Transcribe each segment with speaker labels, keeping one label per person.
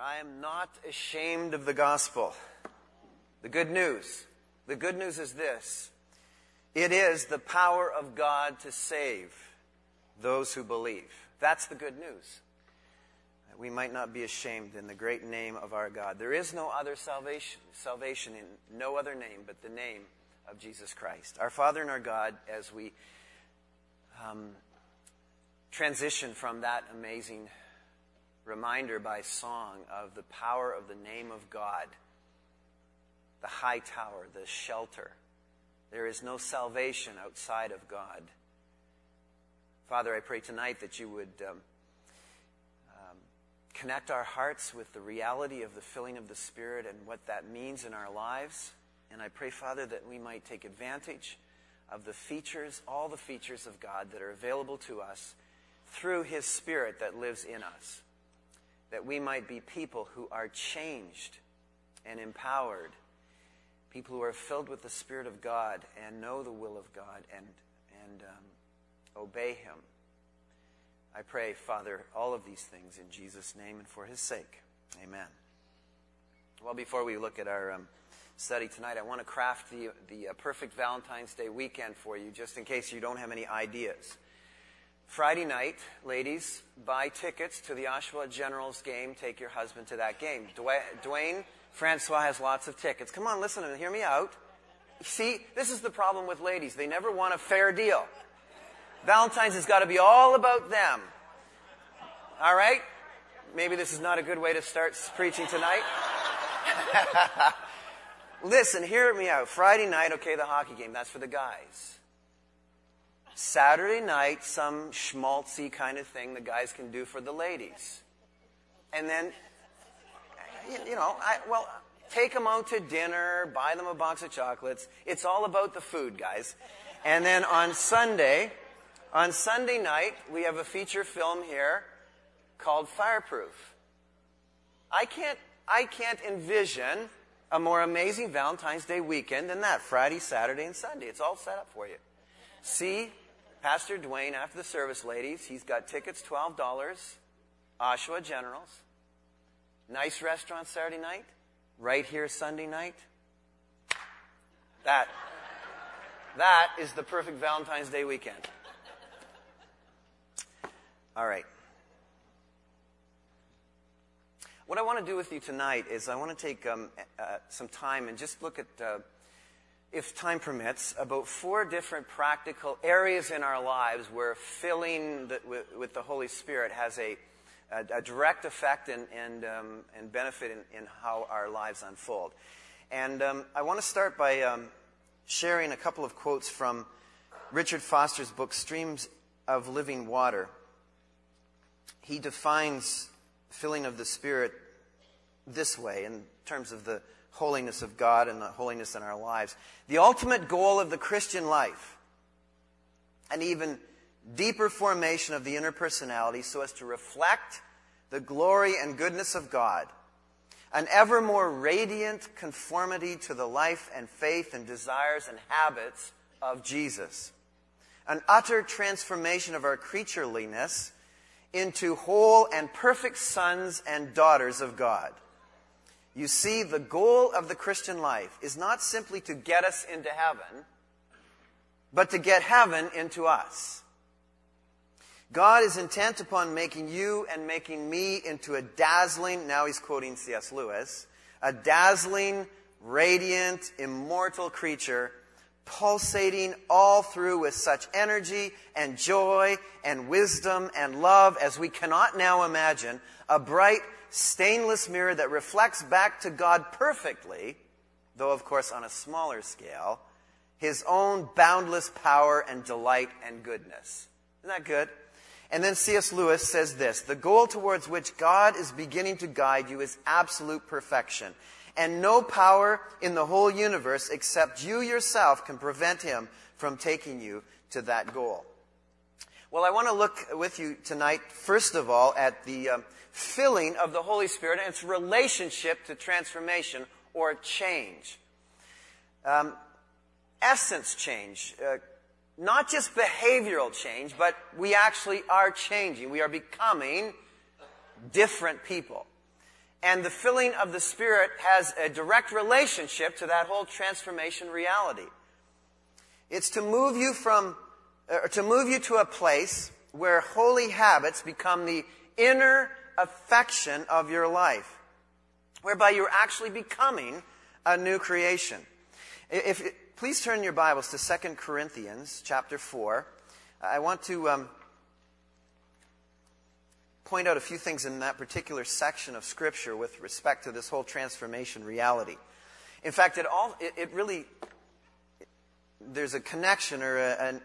Speaker 1: I am not ashamed of the gospel. The good news. The good news is this it is the power of God to save those who believe. That's the good news. We might not be ashamed in the great name of our God. There is no other salvation, salvation in no other name but the name of Jesus Christ. Our Father and our God, as we um, transition from that amazing reminder by song of the power of the name of God, the high tower, the shelter. There is no salvation outside of God. Father, I pray tonight that you would um, um, connect our hearts with the reality of the filling of the Spirit and what that means in our lives. And I pray, Father, that we might take advantage of the features, all the features of God that are available to us through His Spirit that lives in us that we might be people who are changed and empowered, people who are filled with the Spirit of God and know the will of God and, and um, obey Him. I pray, Father, all of these things in Jesus' name and for His sake. Amen. Well, before we look at our um, study tonight, I want to craft the, the uh, perfect Valentine's Day weekend for you, just in case you don't have any ideas. Friday night, ladies, buy tickets to the Oshawa Generals game. Take your husband to that game. Dwayne Francois has lots of tickets. Come on, listen and hear me out. See, this is the problem with ladies. They never want a fair deal. Valentine's has got to be all about them. All right? Maybe this is not a good way to start preaching tonight. Listen, hear me out. Friday night, okay, the hockey game, that's for the guys. Saturday night, some schmaltzy kind of thing the guys can do for the ladies. And then, you know, I, well, take them out to dinner, buy them a box of chocolates. It's all about the food, guys. And then on Sunday, on Sunday night, we have a feature film here called Fireproof. I can't, I can't envision a more amazing Valentine's Day weekend than that Friday, Saturday, and Sunday. It's all set up for you. See Pastor Dwayne, after the service, ladies, he's got tickets, $12, Oshawa Generals. Nice restaurant Saturday night, right here Sunday night. That, that is the perfect Valentine's Day weekend. All right. What I want to do with you tonight is I want to take um, uh, some time and just look at uh, if time permits, about four different practical areas in our lives where filling the, with, with, the Holy Spirit has a, a, a direct effect and, and, um, and benefit in, in, how our lives unfold. And um, I want to start by um, sharing a couple of quotes from Richard Foster's book, Streams of Living Water. He defines filling of the Spirit this way in terms of the holiness of God and the holiness in our lives. The ultimate goal of the Christian life, an even deeper formation of the inner personality so as to reflect the glory and goodness of God, an ever more radiant conformity to the life and faith and desires and habits of Jesus, an utter transformation of our creatureliness into whole and perfect sons and daughters of God. You see, the goal of the Christian life is not simply to get us into heaven, but to get heaven into us. God is intent upon making you and making me into a dazzling, now he's quoting C.S. Lewis, a dazzling, radiant, immortal creature, pulsating all through with such energy and joy and wisdom and love as we cannot now imagine, a bright, stainless mirror that reflects back to God perfectly, though of course on a smaller scale, his own boundless power and delight and goodness. Isn't that good? And then C.S. Lewis says this The goal towards which God is beginning to guide you is absolute perfection. And no power in the whole universe except you yourself can prevent him from taking you to that goal. Well, I want to look with you tonight, first of all, at the, um, filling of the Holy Spirit and its relationship to transformation or change. Um, essence change. Uh, not just behavioral change, but we actually are changing. We are becoming different people. And the filling of the Spirit has a direct relationship to that whole transformation reality. It's to move you from, or to move you to a place where holy habits become the inner affection of your life, whereby you're actually becoming a new creation. If, please turn your Bibles to 2 Corinthians chapter 4. I want to um, point out a few things in that particular section of Scripture with respect to this whole transformation reality. In fact, it, all, it, it really, there's a connection or a,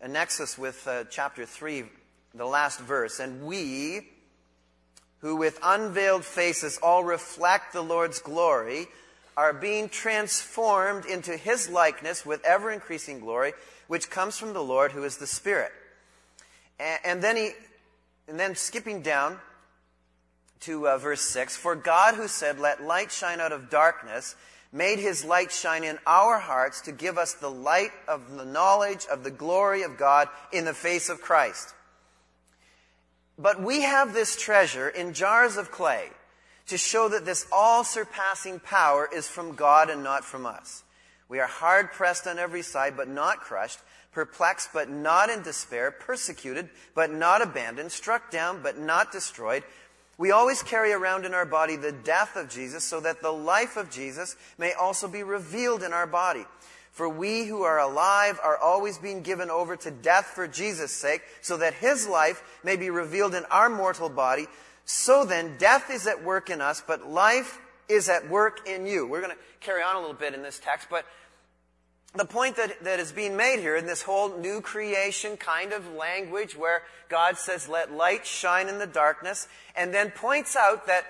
Speaker 1: a, a nexus with uh, chapter 3, the last verse. And we, who with unveiled faces all reflect the Lord's glory, are being transformed into his likeness with ever increasing glory, which comes from the Lord who is the Spirit. And, and then he and then skipping down to uh, verse 6 For God, who said, Let light shine out of darkness, made his light shine in our hearts to give us the light of the knowledge of the glory of God in the face of Christ. But we have this treasure in jars of clay to show that this all surpassing power is from God and not from us. We are hard pressed on every side, but not crushed perplexed but not in despair, persecuted but not abandoned, struck down but not destroyed. We always carry around in our body the death of Jesus so that the life of Jesus may also be revealed in our body. For we who are alive are always being given over to death for Jesus' sake, so that his life may be revealed in our mortal body. So then, death is at work in us, but life is at work in you. We're going to carry on a little bit in this text, but the point that, that is being made here in this whole new creation kind of language where God says, let light shine in the darkness, and then points out that,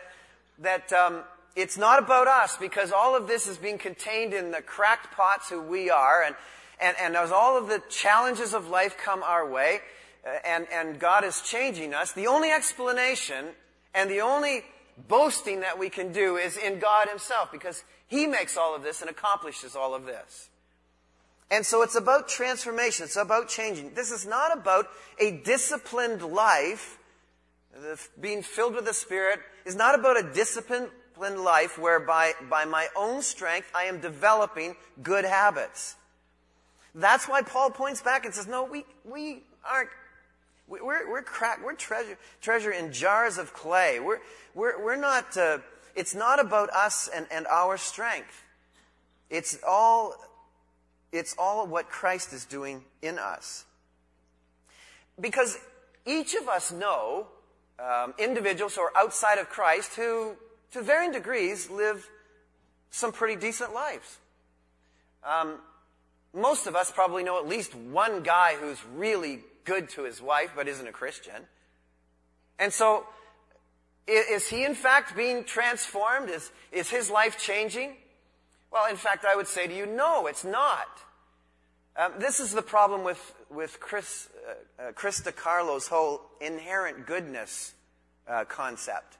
Speaker 1: that um, it's not about us because all of this is being contained in the cracked pots who we are, and, and, and as all of the challenges of life come our way, uh, and, and God is changing us, the only explanation and the only boasting that we can do is in God Himself because He makes all of this and accomplishes all of this. And so it's about transformation. It's about changing. This is not about a disciplined life. being filled with the Spirit is not about a disciplined life whereby by my own strength I am developing good habits. That's why Paul points back and says, no, we, we aren't, we're, we're crack, we're treasure, treasure in jars of clay. We're, we're, we're not, uh, it's not about us and, and our strength. It's all it's all what Christ is doing in us. Because each of us know um, individuals who are outside of Christ who, to varying degrees, live some pretty decent lives. Um, most of us probably know at least one guy who's really good to his wife but isn't a Christian. And so, is he in fact being transformed? Is, is his life changing? Well, in fact, I would say to you, no, it's not. Um, this is the problem with, with Chris, uh, uh, Carlo's whole inherent goodness uh, concept,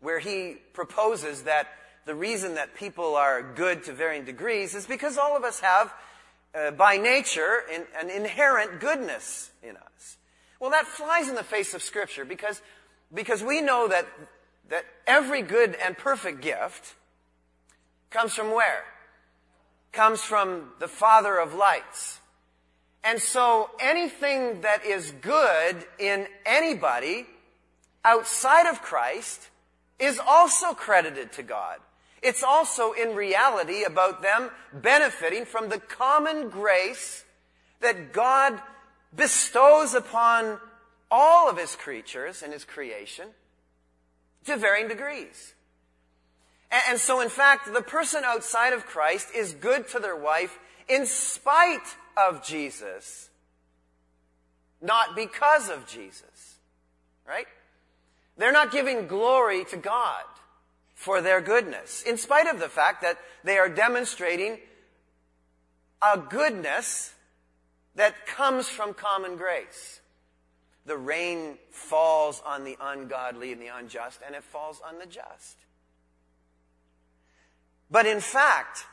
Speaker 1: where he proposes that the reason that people are good to varying degrees is because all of us have, uh, by nature, in, an inherent goodness in us. Well, that flies in the face of Scripture because, because we know that, that every good and perfect gift comes from where? Comes from the Father of lights. And so anything that is good in anybody outside of Christ is also credited to God. It's also in reality about them benefiting from the common grace that God bestows upon all of his creatures and his creation to varying degrees. And, so, in fact, the person outside of Christ is good to their wife in spite of Jesus, not because of Jesus. Right? They're not giving glory to God for their goodness, in spite of the fact that they are demonstrating a goodness that comes from common grace. The rain falls on the ungodly and the unjust, and it falls on the just. But in fact,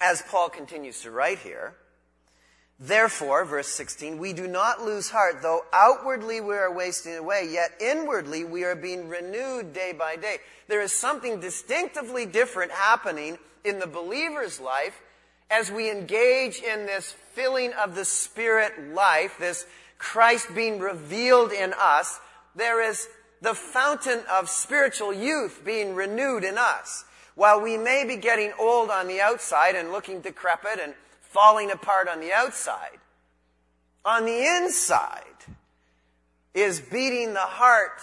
Speaker 1: as Paul continues to write here, Therefore, verse 16, we do not lose heart, though outwardly we are wasting away, yet inwardly we are being renewed day by day. There is something distinctively different happening in the believer's life as we engage in this filling of the Spirit life, this Christ being revealed in us. There is the fountain of spiritual youth being renewed in us. While we may be getting old on the outside and looking decrepit and falling apart on the outside. On the inside is beating the heart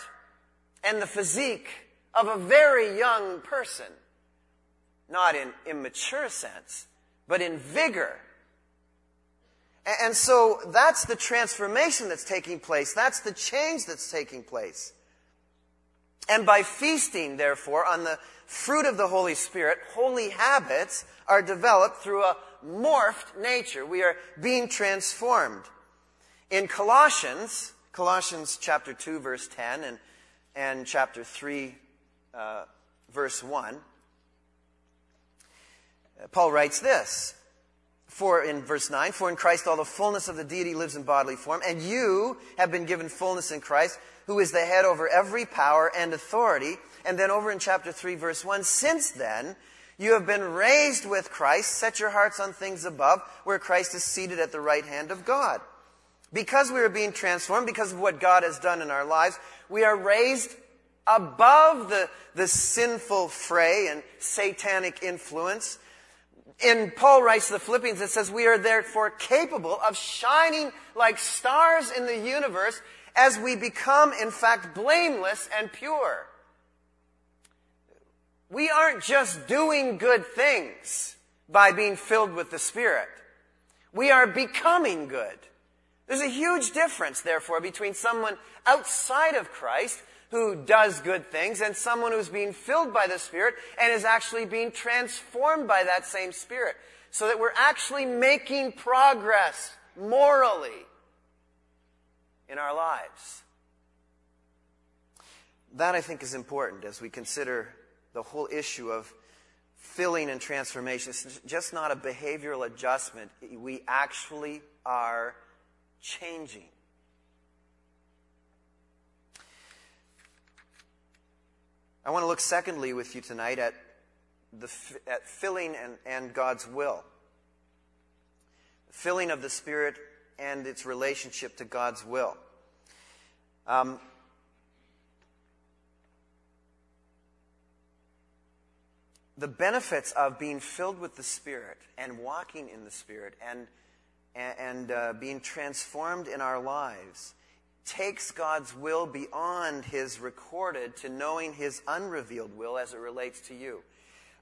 Speaker 1: and the physique of a very young person. Not in immature sense, but in vigor. And so that's the transformation that's taking place. That's the change that's taking place. And by feasting, therefore, on the fruit of the Holy Spirit, holy habits are developed through a morphed nature. We are being transformed. In Colossians, Colossians chapter 2, verse 10, and, and chapter 3, uh, verse 1, Paul writes this. For in verse 9, for in Christ all the fullness of the deity lives in bodily form, and you have been given fullness in Christ, who is the head over every power and authority. And then over in chapter 3, verse 1, since then, you have been raised with Christ. Set your hearts on things above, where Christ is seated at the right hand of God. Because we are being transformed, because of what God has done in our lives, we are raised above the, the sinful fray and satanic influence. In Paul writes to the Philippians, it says, We are therefore capable of shining like stars in the universe as we become, in fact, blameless and pure. We aren't just doing good things by being filled with the Spirit. We are becoming good. There's a huge difference, therefore, between someone outside of Christ who does good things and someone who's being filled by the Spirit and is actually being transformed by that same Spirit. So that we're actually making progress morally in our lives. That, I think, is important as we consider the whole issue of filling and transformation. It's just not a behavioral adjustment. We actually are changing. I want to look secondly with you tonight at the at filling and, and God's will. Filling of the Spirit and its relationship to God's will. Um, the benefits of being filled with the Spirit and walking in the Spirit and, and uh, being transformed in our lives takes God's will beyond His recorded to knowing His unrevealed will as it relates to you.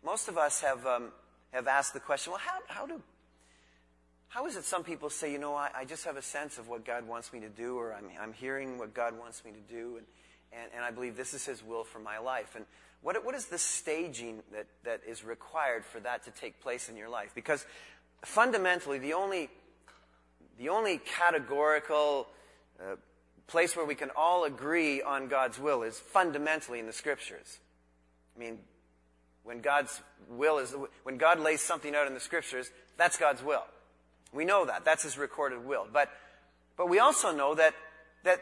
Speaker 1: Most of us have, um, have asked the question, well, how, how, do, how is it some people say, you know, I, I just have a sense of what God wants me to do, or I'm, I'm hearing what God wants me to do, and, and, and I believe this is His will for my life. And what, what is the staging that, that is required for that to take place in your life? Because fundamentally, the only, the only categorical uh, place where we can all agree on God's will is fundamentally in the Scriptures. I mean, when God's will is, when God lays something out in the Scriptures, that's God's will. We know that. That's His recorded will. But, but we also know that, that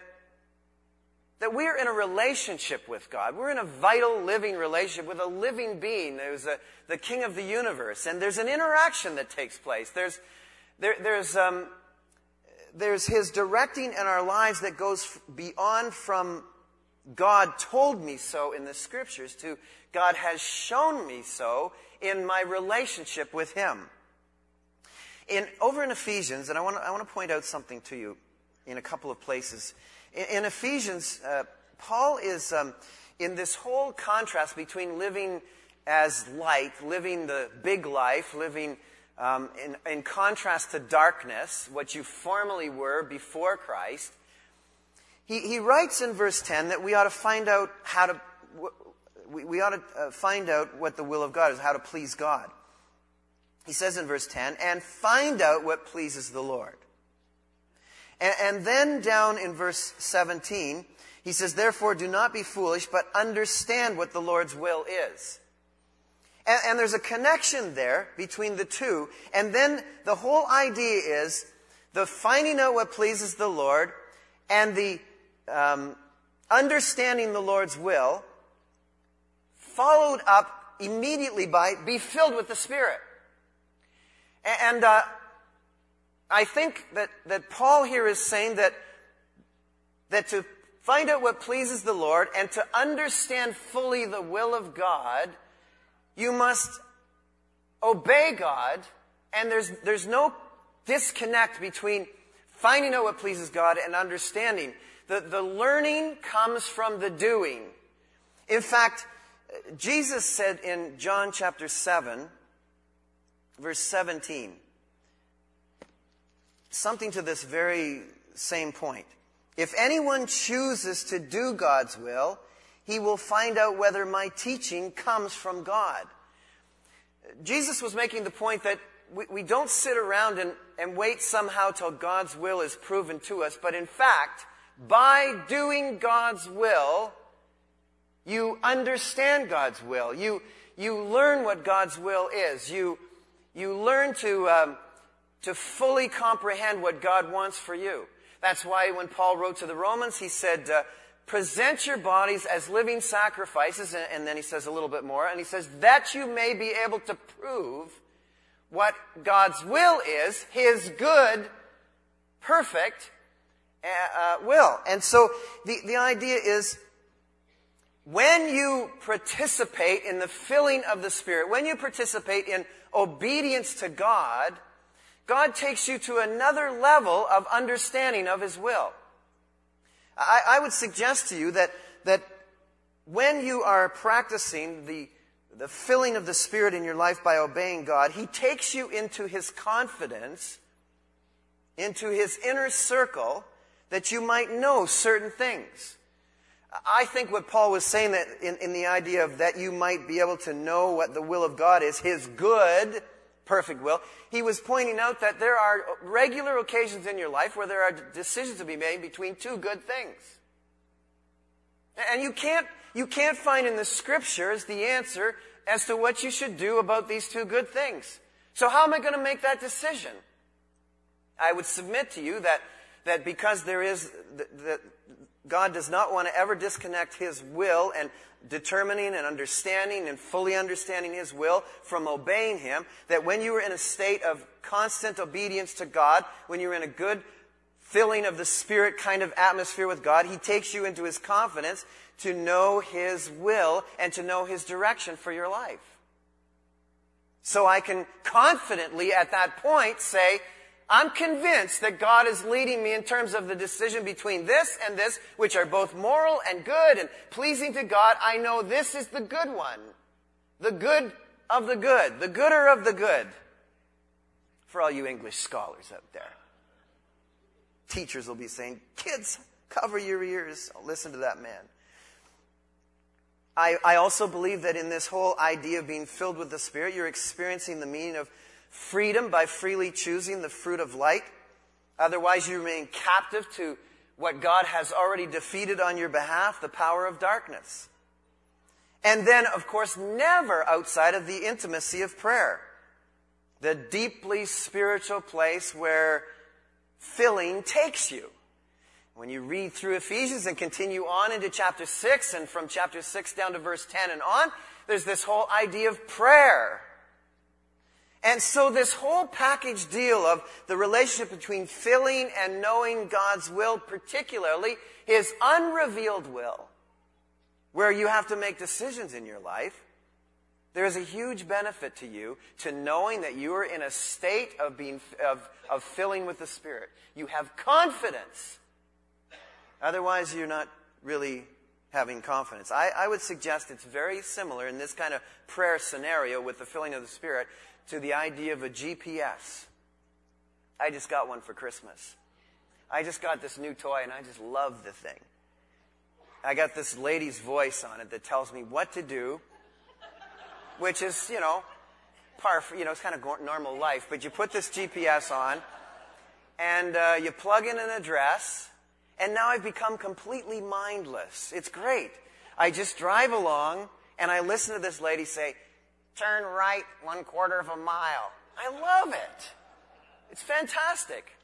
Speaker 1: that we're in a relationship with God. We're in a vital, living relationship with a living being. There's a, the King of the universe, and there's an interaction that takes place. There's, there, there's, um, there's His directing in our lives that goes beyond from God told me so in the Scriptures to God has shown me so in my relationship with Him. In, over in Ephesians, and I want, to, I want to point out something to you in a couple of places. In, in Ephesians, uh, Paul is um, in this whole contrast between living as light, living the big life, living um, in, in contrast to darkness, what you formerly were before Christ. He, he writes in verse 10 that we ought to find out how to, we, we ought to uh, find out what the will of God is, how to please God. He says in verse 10, and find out what pleases the Lord. And, and then down in verse 17, he says, Therefore, do not be foolish, but understand what the Lord's will is. And, and, there's a connection there between the two. And then the whole idea is the finding out what pleases the Lord and the um, understanding the Lord's will, followed up immediately by be filled with the Spirit. And uh, I think that, that Paul here is saying that, that to find out what pleases the Lord and to understand fully the will of God, you must obey God, and there's, there's no disconnect between finding out what pleases God and understanding. The, the learning comes from the doing. In fact, Jesus said in John chapter 7, verse 17, something to this very same point. If anyone chooses to do God's will, he will find out whether my teaching comes from God. Jesus was making the point that we, we don't sit around and, and wait somehow till God's will is proven to us, but in fact, by doing God's will, you understand God's will. You, you learn what God's will is. You, you learn to, um, to fully comprehend what God wants for you. That's why when Paul wrote to the Romans, he said, uh, present your bodies as living sacrifices, and then he says a little bit more, and he says, that you may be able to prove what God's will is, his good, perfect uh, uh, will. And so the, the idea is when you participate in the filling of the Spirit, when you participate in obedience to God, God takes you to another level of understanding of His will. I, I would suggest to you that, that when you are practicing the, the filling of the Spirit in your life by obeying God, He takes you into His confidence, into His inner circle, that you might know certain things. I think what Paul was saying that in, in the idea of that you might be able to know what the will of God is, His good, perfect will, he was pointing out that there are regular occasions in your life where there are decisions to be made between two good things. And you can't, you can't find in the scriptures the answer as to what you should do about these two good things. So how am I going to make that decision? I would submit to you that, that because there is, that God does not want to ever disconnect His will and determining and understanding and fully understanding His will from obeying Him, that when you are in a state of constant obedience to God, when you're in a good filling of the Spirit kind of atmosphere with God, He takes you into His confidence to know His will and to know His direction for your life. So I can confidently at that point say, I'm convinced that God is leading me in terms of the decision between this and this, which are both moral and good and pleasing to God. I know this is the good one. The good of the good. The gooder of the good. For all you English scholars out there. Teachers will be saying, kids, cover your ears. listen to that man. I, I also believe that in this whole idea of being filled with the Spirit, you're experiencing the meaning of freedom by freely choosing the fruit of light. Otherwise, you remain captive to what God has already defeated on your behalf, the power of darkness. And then, of course, never outside of the intimacy of prayer. The deeply spiritual place where filling takes you. When you read through Ephesians and continue on into chapter 6 and from chapter 6 down to verse 10 and on, there's this whole idea of prayer and so this whole package deal of the relationship between filling and knowing God's will, particularly His unrevealed will, where you have to make decisions in your life, there is a huge benefit to you to knowing that you are in a state of being, of, of filling with the Spirit. You have confidence. Otherwise, you're not really having confidence. I, I would suggest it's very similar in this kind of prayer scenario with the filling of the Spirit to the idea of a GPS. I just got one for Christmas. I just got this new toy and I just love the thing. I got this lady's voice on it that tells me what to do, which is, you know, par, for, you know, it's kind of normal life, but you put this GPS on and uh, you plug in an address and now I've become completely mindless. It's great. I just drive along and I listen to this lady say, turn right one quarter of a mile. I love it. It's fantastic.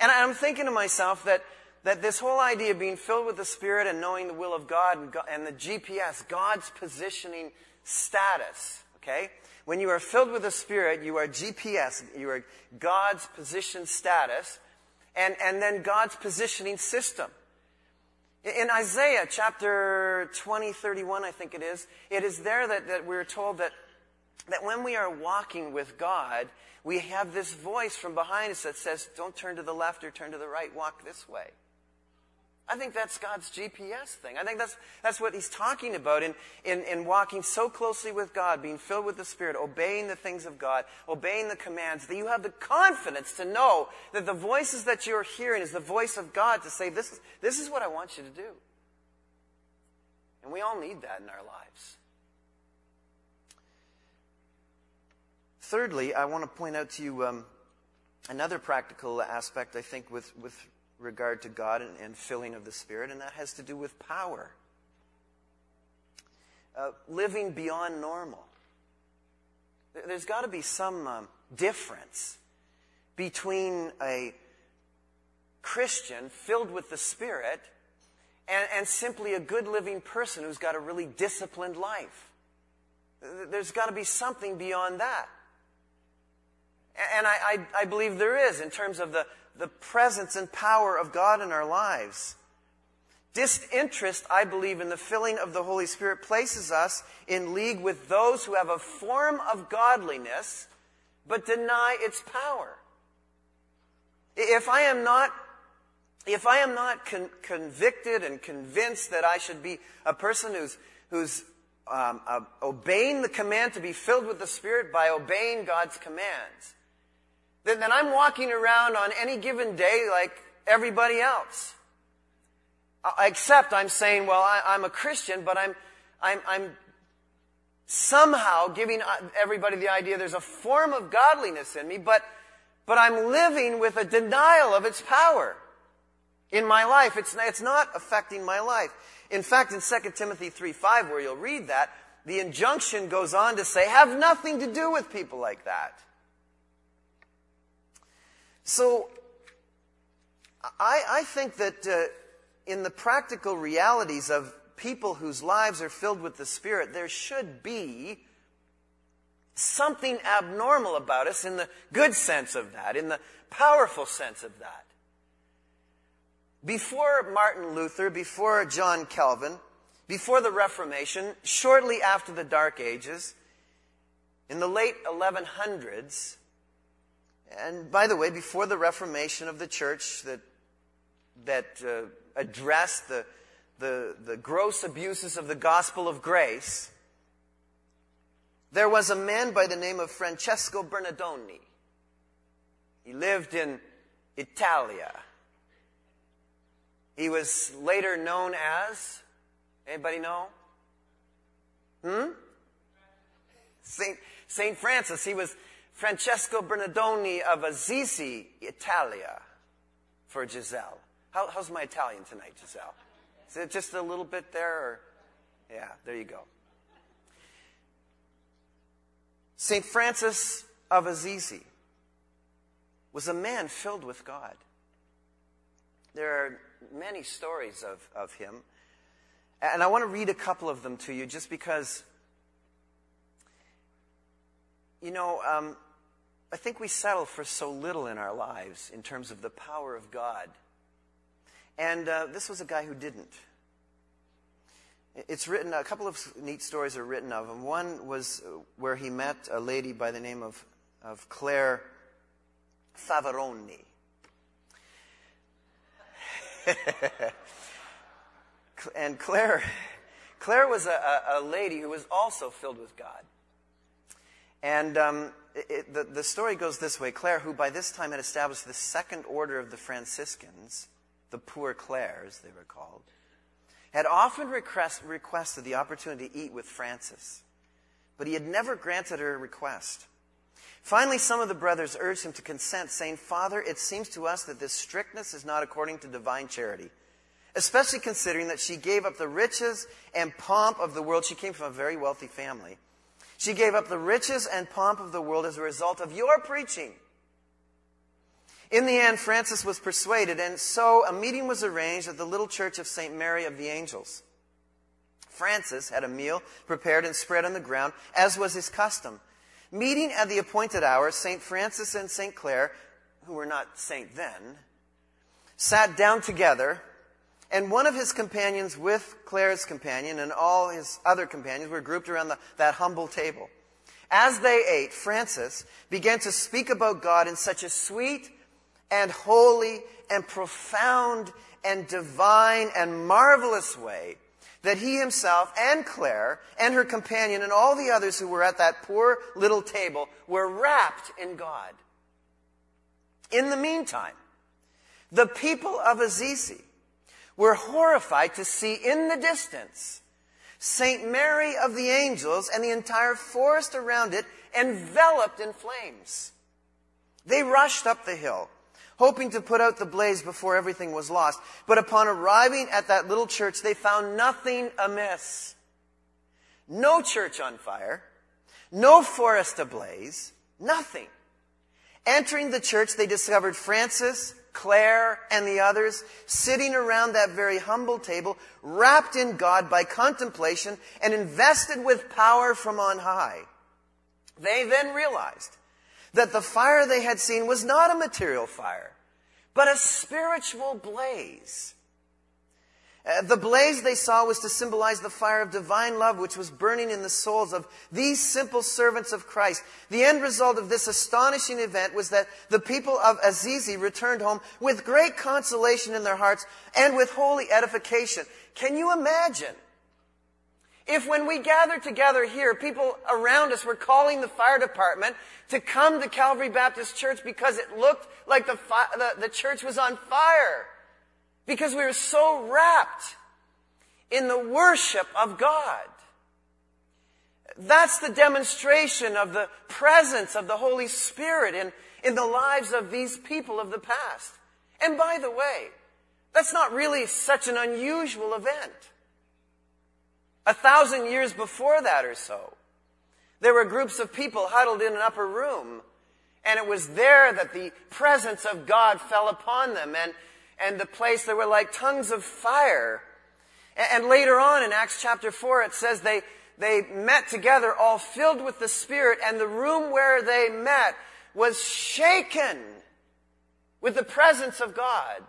Speaker 1: And I'm thinking to myself that, that this whole idea of being filled with the Spirit and knowing the will of God and, God, and the GPS, God's positioning status, okay? When you are filled with the Spirit, you are GPS, you are God's position status, and, and then God's positioning system. In Isaiah chapter 20, 31, I think it is, it is there that, that we're told that, that when we are walking with God, we have this voice from behind us that says, don't turn to the left or turn to the right, walk this way. I think that's God's GPS thing. I think that's, that's what he's talking about in, in, in walking so closely with God, being filled with the Spirit, obeying the things of God, obeying the commands, that you have the confidence to know that the voices that you're hearing is the voice of God to say, this is, this is what I want you to do. And we all need that in our lives. Thirdly, I want to point out to you um, another practical aspect, I think, with, with regard to God and, and filling of the Spirit, and that has to do with power. Uh, living beyond normal. There's got to be some um, difference between a Christian filled with the Spirit and, and, simply a good living person who's got a really disciplined life. There's got to be something beyond that. And I, I, I believe there is in terms of the, the presence and power of God in our lives. Disinterest, I believe, in the filling of the Holy Spirit places us in league with those who have a form of godliness but deny its power. If I am not if I am not con- convicted and convinced that I should be a person who's, who's um, uh, obeying the command to be filled with the Spirit by obeying God's commands, then, then I'm walking around on any given day like everybody else. Uh, except I'm saying, well, I, am a Christian, but I'm, I'm, I'm somehow giving uh, everybody the idea there's a form of godliness in me, but, but I'm living with a denial of its power in my life. It's, it's not affecting my life. In fact, in 2 Timothy 3 5, where you'll read that, the injunction goes on to say, have nothing to do with people like that. So, I, I think that uh, in the practical realities of people whose lives are filled with the Spirit, there should be something abnormal about us in the good sense of that, in the powerful sense of that. Before Martin Luther, before John Calvin, before the Reformation, shortly after the Dark Ages, in the late 1100s, and by the way, before the Reformation of the church that, that uh, addressed the, the, the gross abuses of the gospel of grace, there was a man by the name of Francesco Bernardoni. He lived in Italia. He was later known as, anybody know? Hmm? Saint, Saint Francis. He was Francesco Bernardoni of Assisi, Italia, for Giselle. How, how's my Italian tonight, Giselle? Is it just a little bit there? Or? Yeah, there you go. St. Francis of Assisi was a man filled with God. There are many stories of, of him. And I want to read a couple of them to you just because, you know, um, I think we settle for so little in our lives in terms of the power of God. And uh, this was a guy who didn't. It's written, a couple of neat stories are written of him. One was uh, where he met a lady by the name of, of Claire Favaroni. and Claire, Claire was a, a, lady who was also filled with God. And um, it, the, the story goes this way Claire, who by this time had established the second order of the Franciscans, the Poor Clares, they were called, had often request, requested the opportunity to eat with Francis, but he had never granted her request. Finally, some of the brothers urged him to consent, saying, Father, it seems to us that this strictness is not according to divine charity, especially considering that she gave up the riches and pomp of the world. She came from a very wealthy family she gave up the riches and pomp of the world as a result of your preaching. In the end, Francis was persuaded, and so a meeting was arranged at the little church of St. Mary of the Angels. Francis had a meal prepared and spread on the ground, as was his custom. Meeting at the appointed hour, St. Francis and St. Clare, who were not saint then, sat down together, and one of his companions with Clare's companion and all his other companions were grouped around the, that humble table. As they ate, Francis began to speak about God in such a sweet and holy and profound and divine and marvelous way that he himself and Clare and her companion and all the others who were at that poor little table were wrapped in God. In the meantime, the people of Assisi were horrified to see in the distance St. Mary of the Angels and the entire forest around it enveloped in flames. They rushed up the hill, hoping to put out the blaze before everything was lost. But upon arriving at that little church, they found nothing amiss. No church on fire, no forest ablaze, nothing. Entering the church, they discovered Francis, Clare, and the others sitting around that very humble table, wrapped in God by contemplation and invested with power from on high. They then realized that the fire they had seen was not a material fire, but a spiritual blaze. Uh, the blaze they saw was to symbolize the fire of divine love which was burning in the souls of these simple servants of Christ. The end result of this astonishing event was that the people of Assisi returned home with great consolation in their hearts and with holy edification. Can you imagine? If when we gathered together here, people around us were calling the fire department to come to Calvary Baptist Church because it looked like the, fi- the, the church was on fire. Because we were so wrapped in the worship of God. That's the demonstration of the presence of the Holy Spirit in, in the lives of these people of the past. And by the way, that's not really such an unusual event. A thousand years before that or so, there were groups of people huddled in an upper room, and it was there that the presence of God fell upon them. And and the place, there were like tongues of fire. And, and later on in Acts chapter 4, it says they, they met together all filled with the Spirit, and the room where they met was shaken with the presence of God.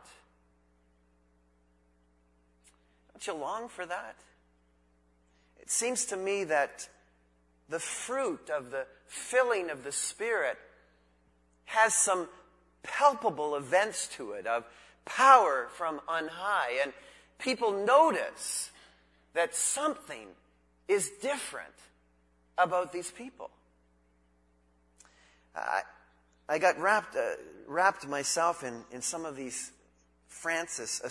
Speaker 1: Don't you long for that? It seems to me that the fruit of the filling of the Spirit has some palpable events to it of power from on high. And people notice that something is different about these people. I, I got wrapped, uh, wrapped myself in, in some of these Francis uh,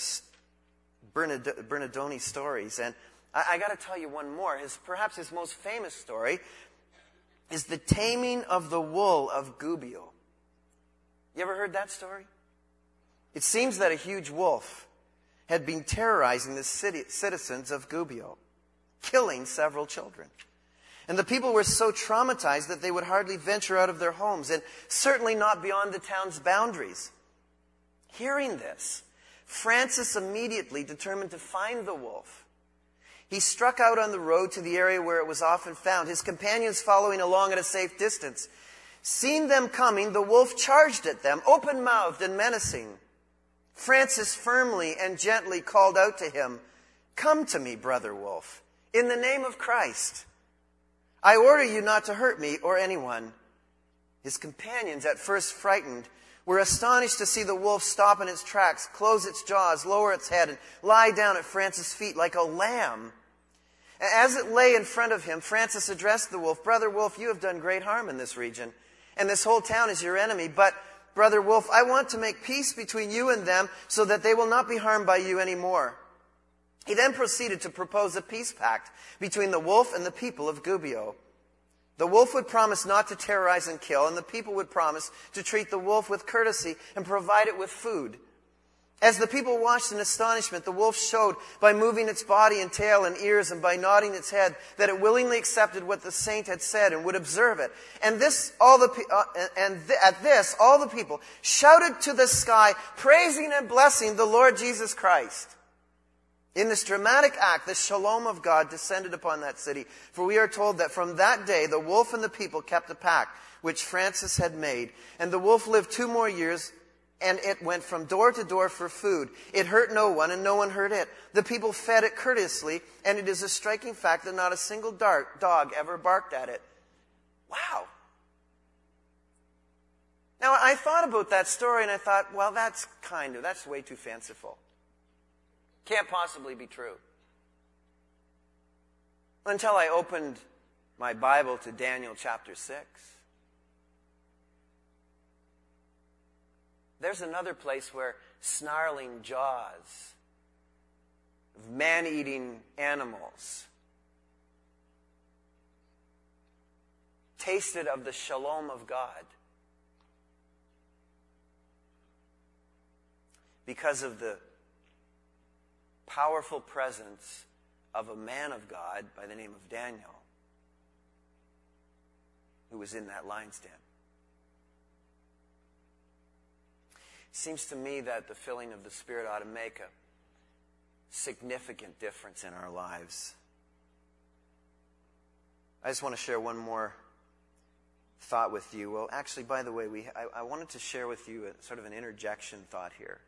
Speaker 1: Bernardoni stories. And I, I got to tell you one more. His, perhaps his most famous story is the taming of the wool of Gubbio. You ever heard that story? It seems that a huge wolf had been terrorizing the city, citizens of Gubbio, killing several children. And the people were so traumatized that they would hardly venture out of their homes and certainly not beyond the town's boundaries. Hearing this, Francis immediately determined to find the wolf. He struck out on the road to the area where it was often found, his companions following along at a safe distance. Seeing them coming, the wolf charged at them, open mouthed and menacing. Francis firmly and gently called out to him, Come to me, brother wolf, in the name of Christ. I order you not to hurt me or anyone. His companions, at first frightened, were astonished to see the wolf stop in its tracks, close its jaws, lower its head, and lie down at Francis' feet like a lamb. As it lay in front of him, Francis addressed the wolf, Brother wolf, you have done great harm in this region, and this whole town is your enemy, but Brother Wolf, I want to make peace between you and them so that they will not be harmed by you anymore. He then proceeded to propose a peace pact between the wolf and the people of Gubbio. The wolf would promise not to terrorize and kill, and the people would promise to treat the wolf with courtesy and provide it with food. As the people watched in astonishment, the wolf showed by moving its body and tail and ears and by nodding its head that it willingly accepted what the saint had said and would observe it. And this, all the, uh, and th- at this, all the people shouted to the sky, praising and blessing the Lord Jesus Christ. In this dramatic act, the shalom of God descended upon that city. For we are told that from that day, the wolf and the people kept a pact, which Francis had made. And the wolf lived two more years and it went from door to door for food. It hurt no one, and no one hurt it. The people fed it courteously, and it is a striking fact that not a single dog ever barked at it. Wow. Now, I thought about that story, and I thought, well, that's kind of, that's way too fanciful. Can't possibly be true. Until I opened my Bible to Daniel chapter 6. There's another place where snarling jaws of man eating animals tasted of the shalom of God because of the powerful presence of a man of God by the name of Daniel who was in that lion's den. Seems to me that the filling of the Spirit ought to make a significant difference in our lives. I just want to share one more thought with you. Well, actually, by the way, we, I, I wanted to share with you a, sort of an interjection thought here.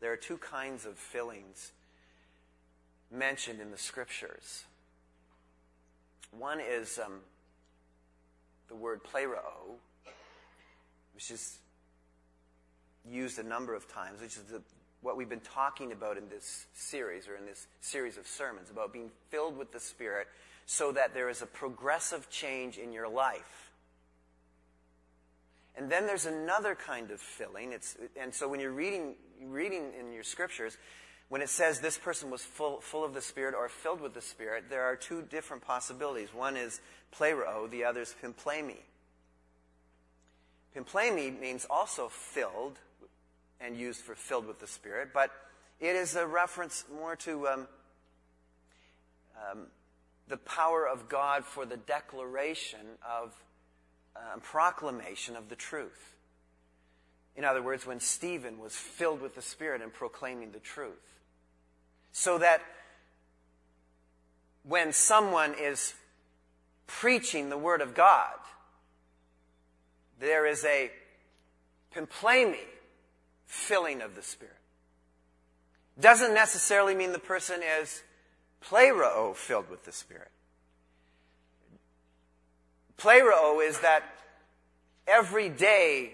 Speaker 1: There are two kinds of fillings mentioned in the scriptures. One is um, the word pleroo, which is used a number of times, which is the, what we've been talking about in this series or in this series of sermons about being filled with the Spirit so that there is a progressive change in your life. And then there's another kind of filling. It's, and so when you're reading, reading in your scriptures, when it says this person was full, full of the Spirit or filled with the Spirit, there are two different possibilities. One is pleroo, the other is pimplemi. Pimplemi means also filled, and used for filled with the Spirit, but it is a reference more to um, um, the power of God for the declaration of um, proclamation of the truth. In other words, when Stephen was filled with the Spirit and proclaiming the truth. So that when someone is preaching the Word of God, there is a pimplemi, filling of the Spirit. Doesn't necessarily mean the person is pleroo filled with the Spirit. Pleroo is that every day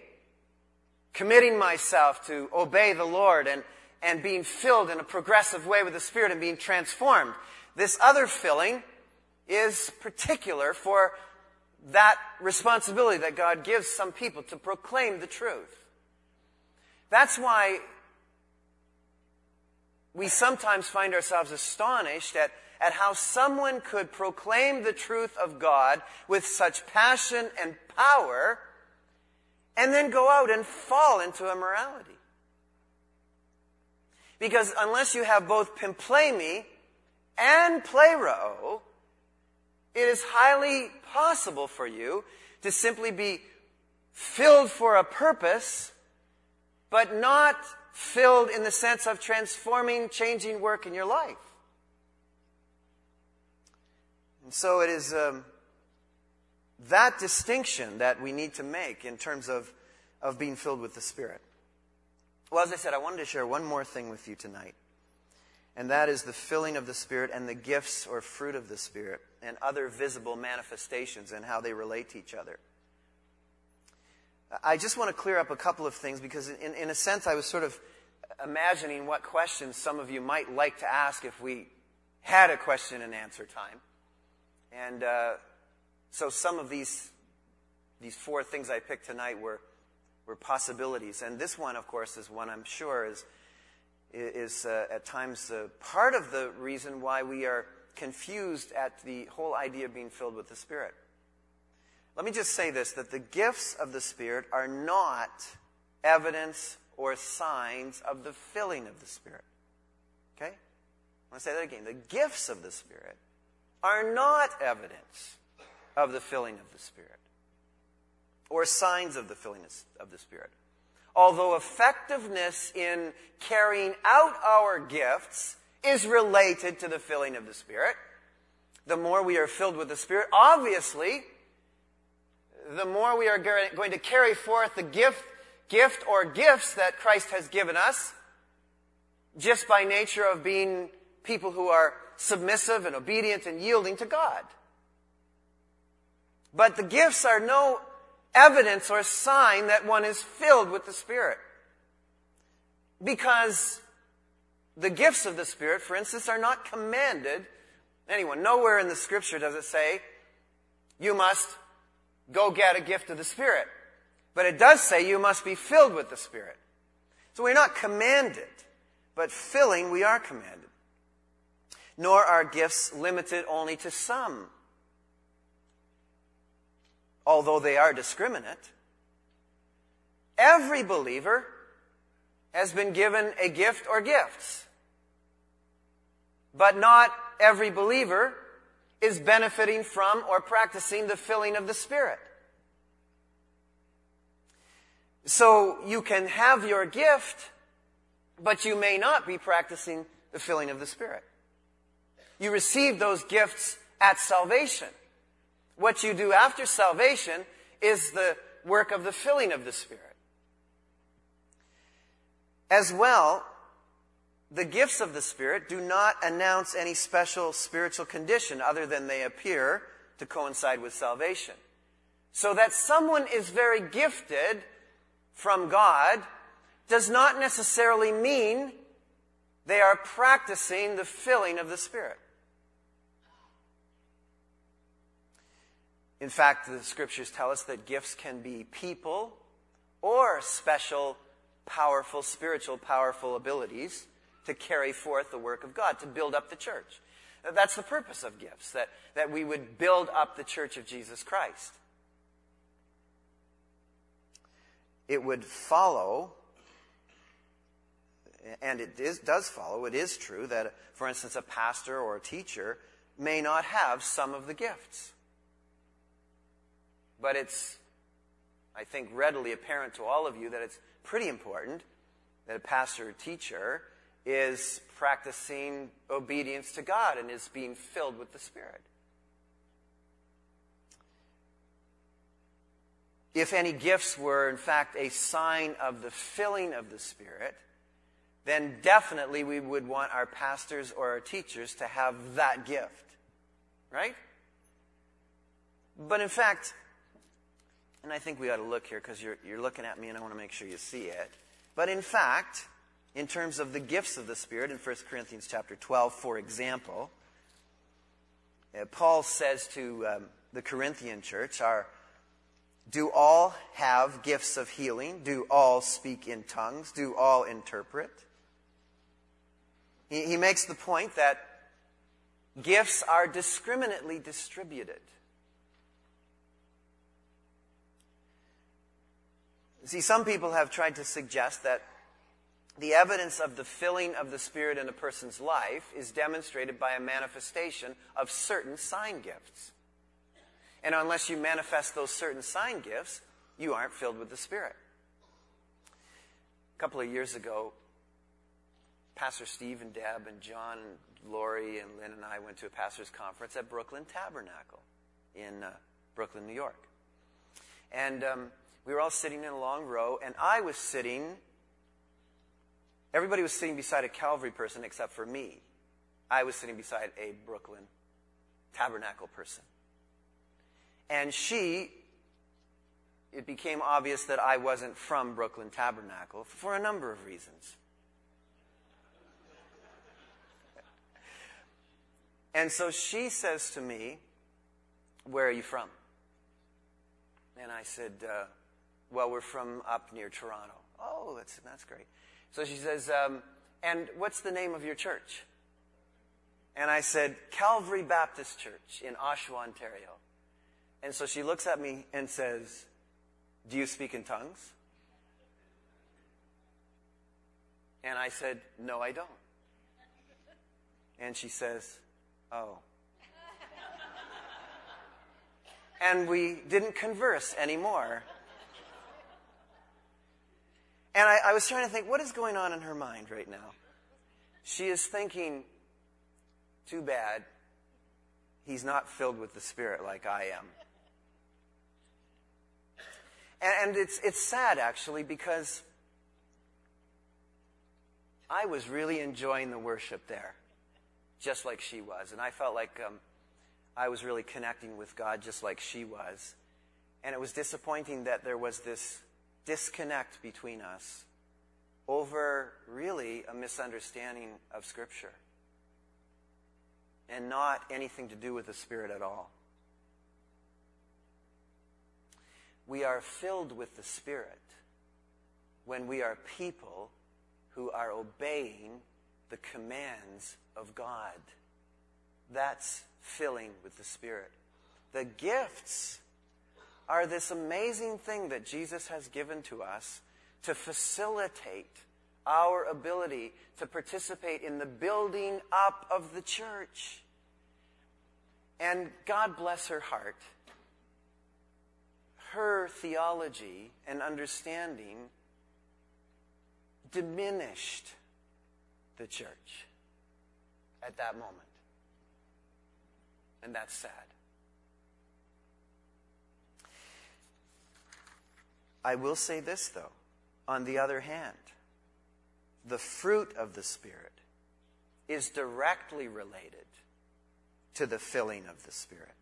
Speaker 1: committing myself to obey the Lord and, and being filled in a progressive way with the Spirit and being transformed. This other filling is particular for that responsibility that God gives some people to proclaim the truth. That's why we sometimes find ourselves astonished at, at how someone could proclaim the truth of God with such passion and power and then go out and fall into immorality. Because unless you have both pimplemi and pleroo, it is highly possible for you to simply be filled for a purpose but not filled in the sense of transforming, changing work in your life. And so it is um, that distinction that we need to make in terms of, of being filled with the Spirit. Well, as I said, I wanted to share one more thing with you tonight. And that is the filling of the Spirit and the gifts or fruit of the Spirit and other visible manifestations and how they relate to each other. I just want to clear up a couple of things because, in, in a sense, I was sort of imagining what questions some of you might like to ask if we had a question and answer time. And uh, so some of these, these four things I picked tonight were, were possibilities. And this one, of course, is one I'm sure is, is uh, at times uh, part of the reason why we are confused at the whole idea of being filled with the Spirit. Let me just say this that the gifts of the Spirit are not evidence or signs of the filling of the Spirit. Okay? I want to say that again. The gifts of the Spirit are not evidence of the filling of the Spirit or signs of the filling of the Spirit. Although effectiveness in carrying out our gifts is related to the filling of the Spirit, the more we are filled with the Spirit, obviously, the more we are going to carry forth the gift, gift or gifts that Christ has given us, just by nature of being people who are submissive and obedient and yielding to God. But the gifts are no evidence or sign that one is filled with the Spirit. Because the gifts of the Spirit, for instance, are not commanded anyone. Nowhere in the scripture does it say, you must go get a gift of the Spirit. But it does say you must be filled with the Spirit. So we're not commanded, but filling we are commanded. Nor are gifts limited only to some, although they are discriminate. Every believer has been given a gift or gifts. But not every believer is benefiting from or practicing the filling of the Spirit. So you can have your gift, but you may not be practicing the filling of the Spirit. You receive those gifts at salvation. What you do after salvation is the work of the filling of the Spirit. As well, the gifts of the Spirit do not announce any special spiritual condition other than they appear to coincide with salvation. So that someone is very gifted from God does not necessarily mean they are practicing the filling of the Spirit. In fact, the scriptures tell us that gifts can be people or special, powerful, spiritual, powerful abilities to carry forth the work of God, to build up the church. That's the purpose of gifts, that, that we would build up the church of Jesus Christ. It would follow, and it is, does follow, it is true that, for instance, a pastor or a teacher may not have some of the gifts. But it's, I think, readily apparent to all of you that it's pretty important that a pastor or teacher is practicing obedience to God and is being filled with the Spirit. If any gifts were, in fact, a sign of the filling of the Spirit, then definitely we would want our pastors or our teachers to have that gift. Right? But in fact, and I think we ought to look here because you're, you're looking at me and I want to make sure you see it. But in fact, in terms of the gifts of the Spirit in 1 Corinthians chapter 12, for example, uh, Paul says to um, the Corinthian church, are, Do all have gifts of healing? Do all speak in tongues? Do all interpret? He, he makes the point that gifts are discriminately distributed. See, some people have tried to suggest that the evidence of the filling of the Spirit in a person's life is demonstrated by a manifestation of certain sign gifts. And unless you manifest those certain sign gifts, you aren't filled with the Spirit. A couple of years ago, Pastor Steve and Deb and John and Lori and Lynn and I went to a pastor's conference at Brooklyn Tabernacle in uh, Brooklyn, New York. And um, we were all sitting in a long row, and I was sitting Everybody was sitting beside a Calvary person except for me. I was sitting beside a Brooklyn tabernacle person. And she, it became obvious that I wasn't from Brooklyn Tabernacle for a number of reasons. And so she says to me, Where are you from? And I said, uh, Well, we're from up near Toronto. Oh, that's, that's great. So she says, um, And what's the name of your church? And I said, Calvary Baptist Church in Oshawa, Ontario. And so she looks at me and says, Do you speak in tongues? And I said, No, I don't. And she says, Oh. And we didn't converse anymore. And I, I, was trying to think, what is going on in her mind right now? She is thinking, too bad, he's not filled with the Spirit like I am. And, it's, it's sad, actually, because I was really enjoying the worship there, just like she was. And I felt like um, I was really connecting with God just like she was. And it was disappointing that there was this disconnect between us over really a misunderstanding of Scripture and not anything to do with the Spirit at all. We are filled with the Spirit when we are people who are obeying the commands of God. That's filling with the Spirit. The gifts are this amazing thing that Jesus has given to us to facilitate our ability to participate in the building up of the church. And God bless her heart. Her theology and understanding diminished the church at that moment. And that's sad. I will say this, though. On the other hand, the fruit of the Spirit is directly related to the filling of the Spirit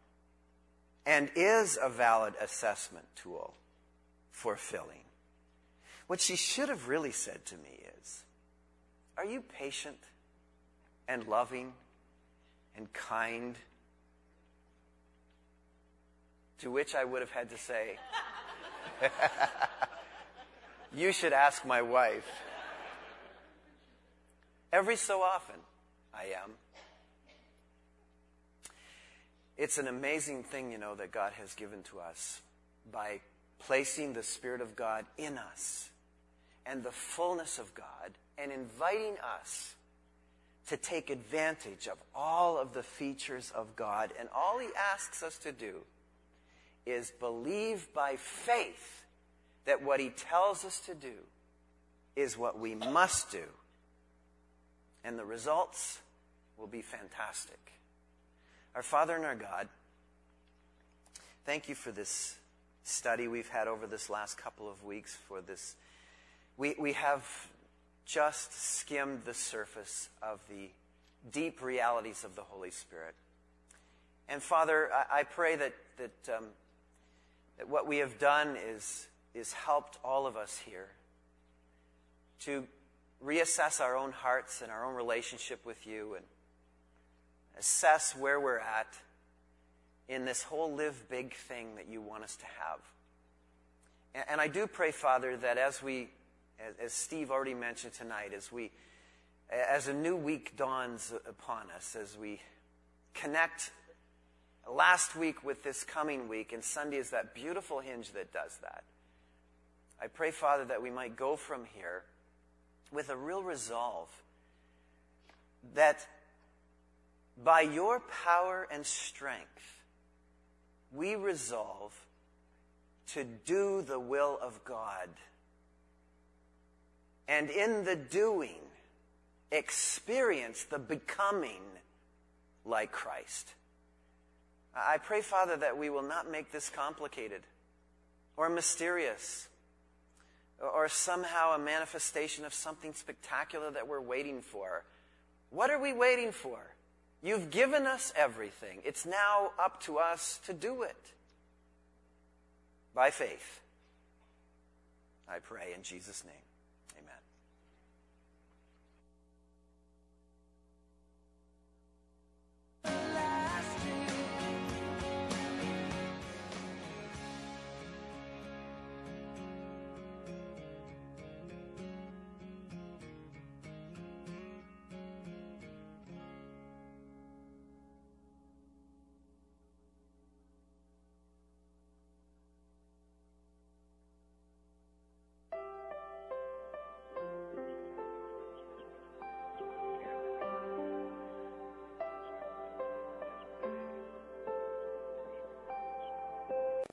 Speaker 1: and is a valid assessment tool for filling. What she should have really said to me is Are you patient and loving and kind? To which I would have had to say, You should ask my wife. Every so often, I am. It's an amazing thing, you know, that God has given to us by placing the Spirit of God in us and the fullness of God and inviting us to take advantage of all of the features of God. And all He asks us to do is believe by faith that what He tells us to do is what we must do and the results will be fantastic. Our Father and our God, thank you for this study we've had over this last couple of weeks. For this, we, we have just skimmed the surface of the deep realities of the Holy Spirit. And Father, I, I pray that, that, um, that what we have done is, is helped all of us here to reassess our own hearts and our own relationship with you and assess where we're at in this whole live big thing that you want us to have. And, and I do pray, Father, that as we, as, as Steve already mentioned tonight, as we, as a new week dawns upon us, as we connect last week with this coming week, and Sunday is that beautiful hinge that does that. I pray, Father, that we might go from here with a real resolve that by your power and strength, we resolve to do the will of God. And in the doing, experience the becoming like Christ. I pray, Father, that we will not make this complicated or mysterious or somehow a manifestation of something spectacular that we're waiting for. What are we waiting for? You've given us everything. It's now up to us to do it. By faith, I pray in Jesus' name. Amen.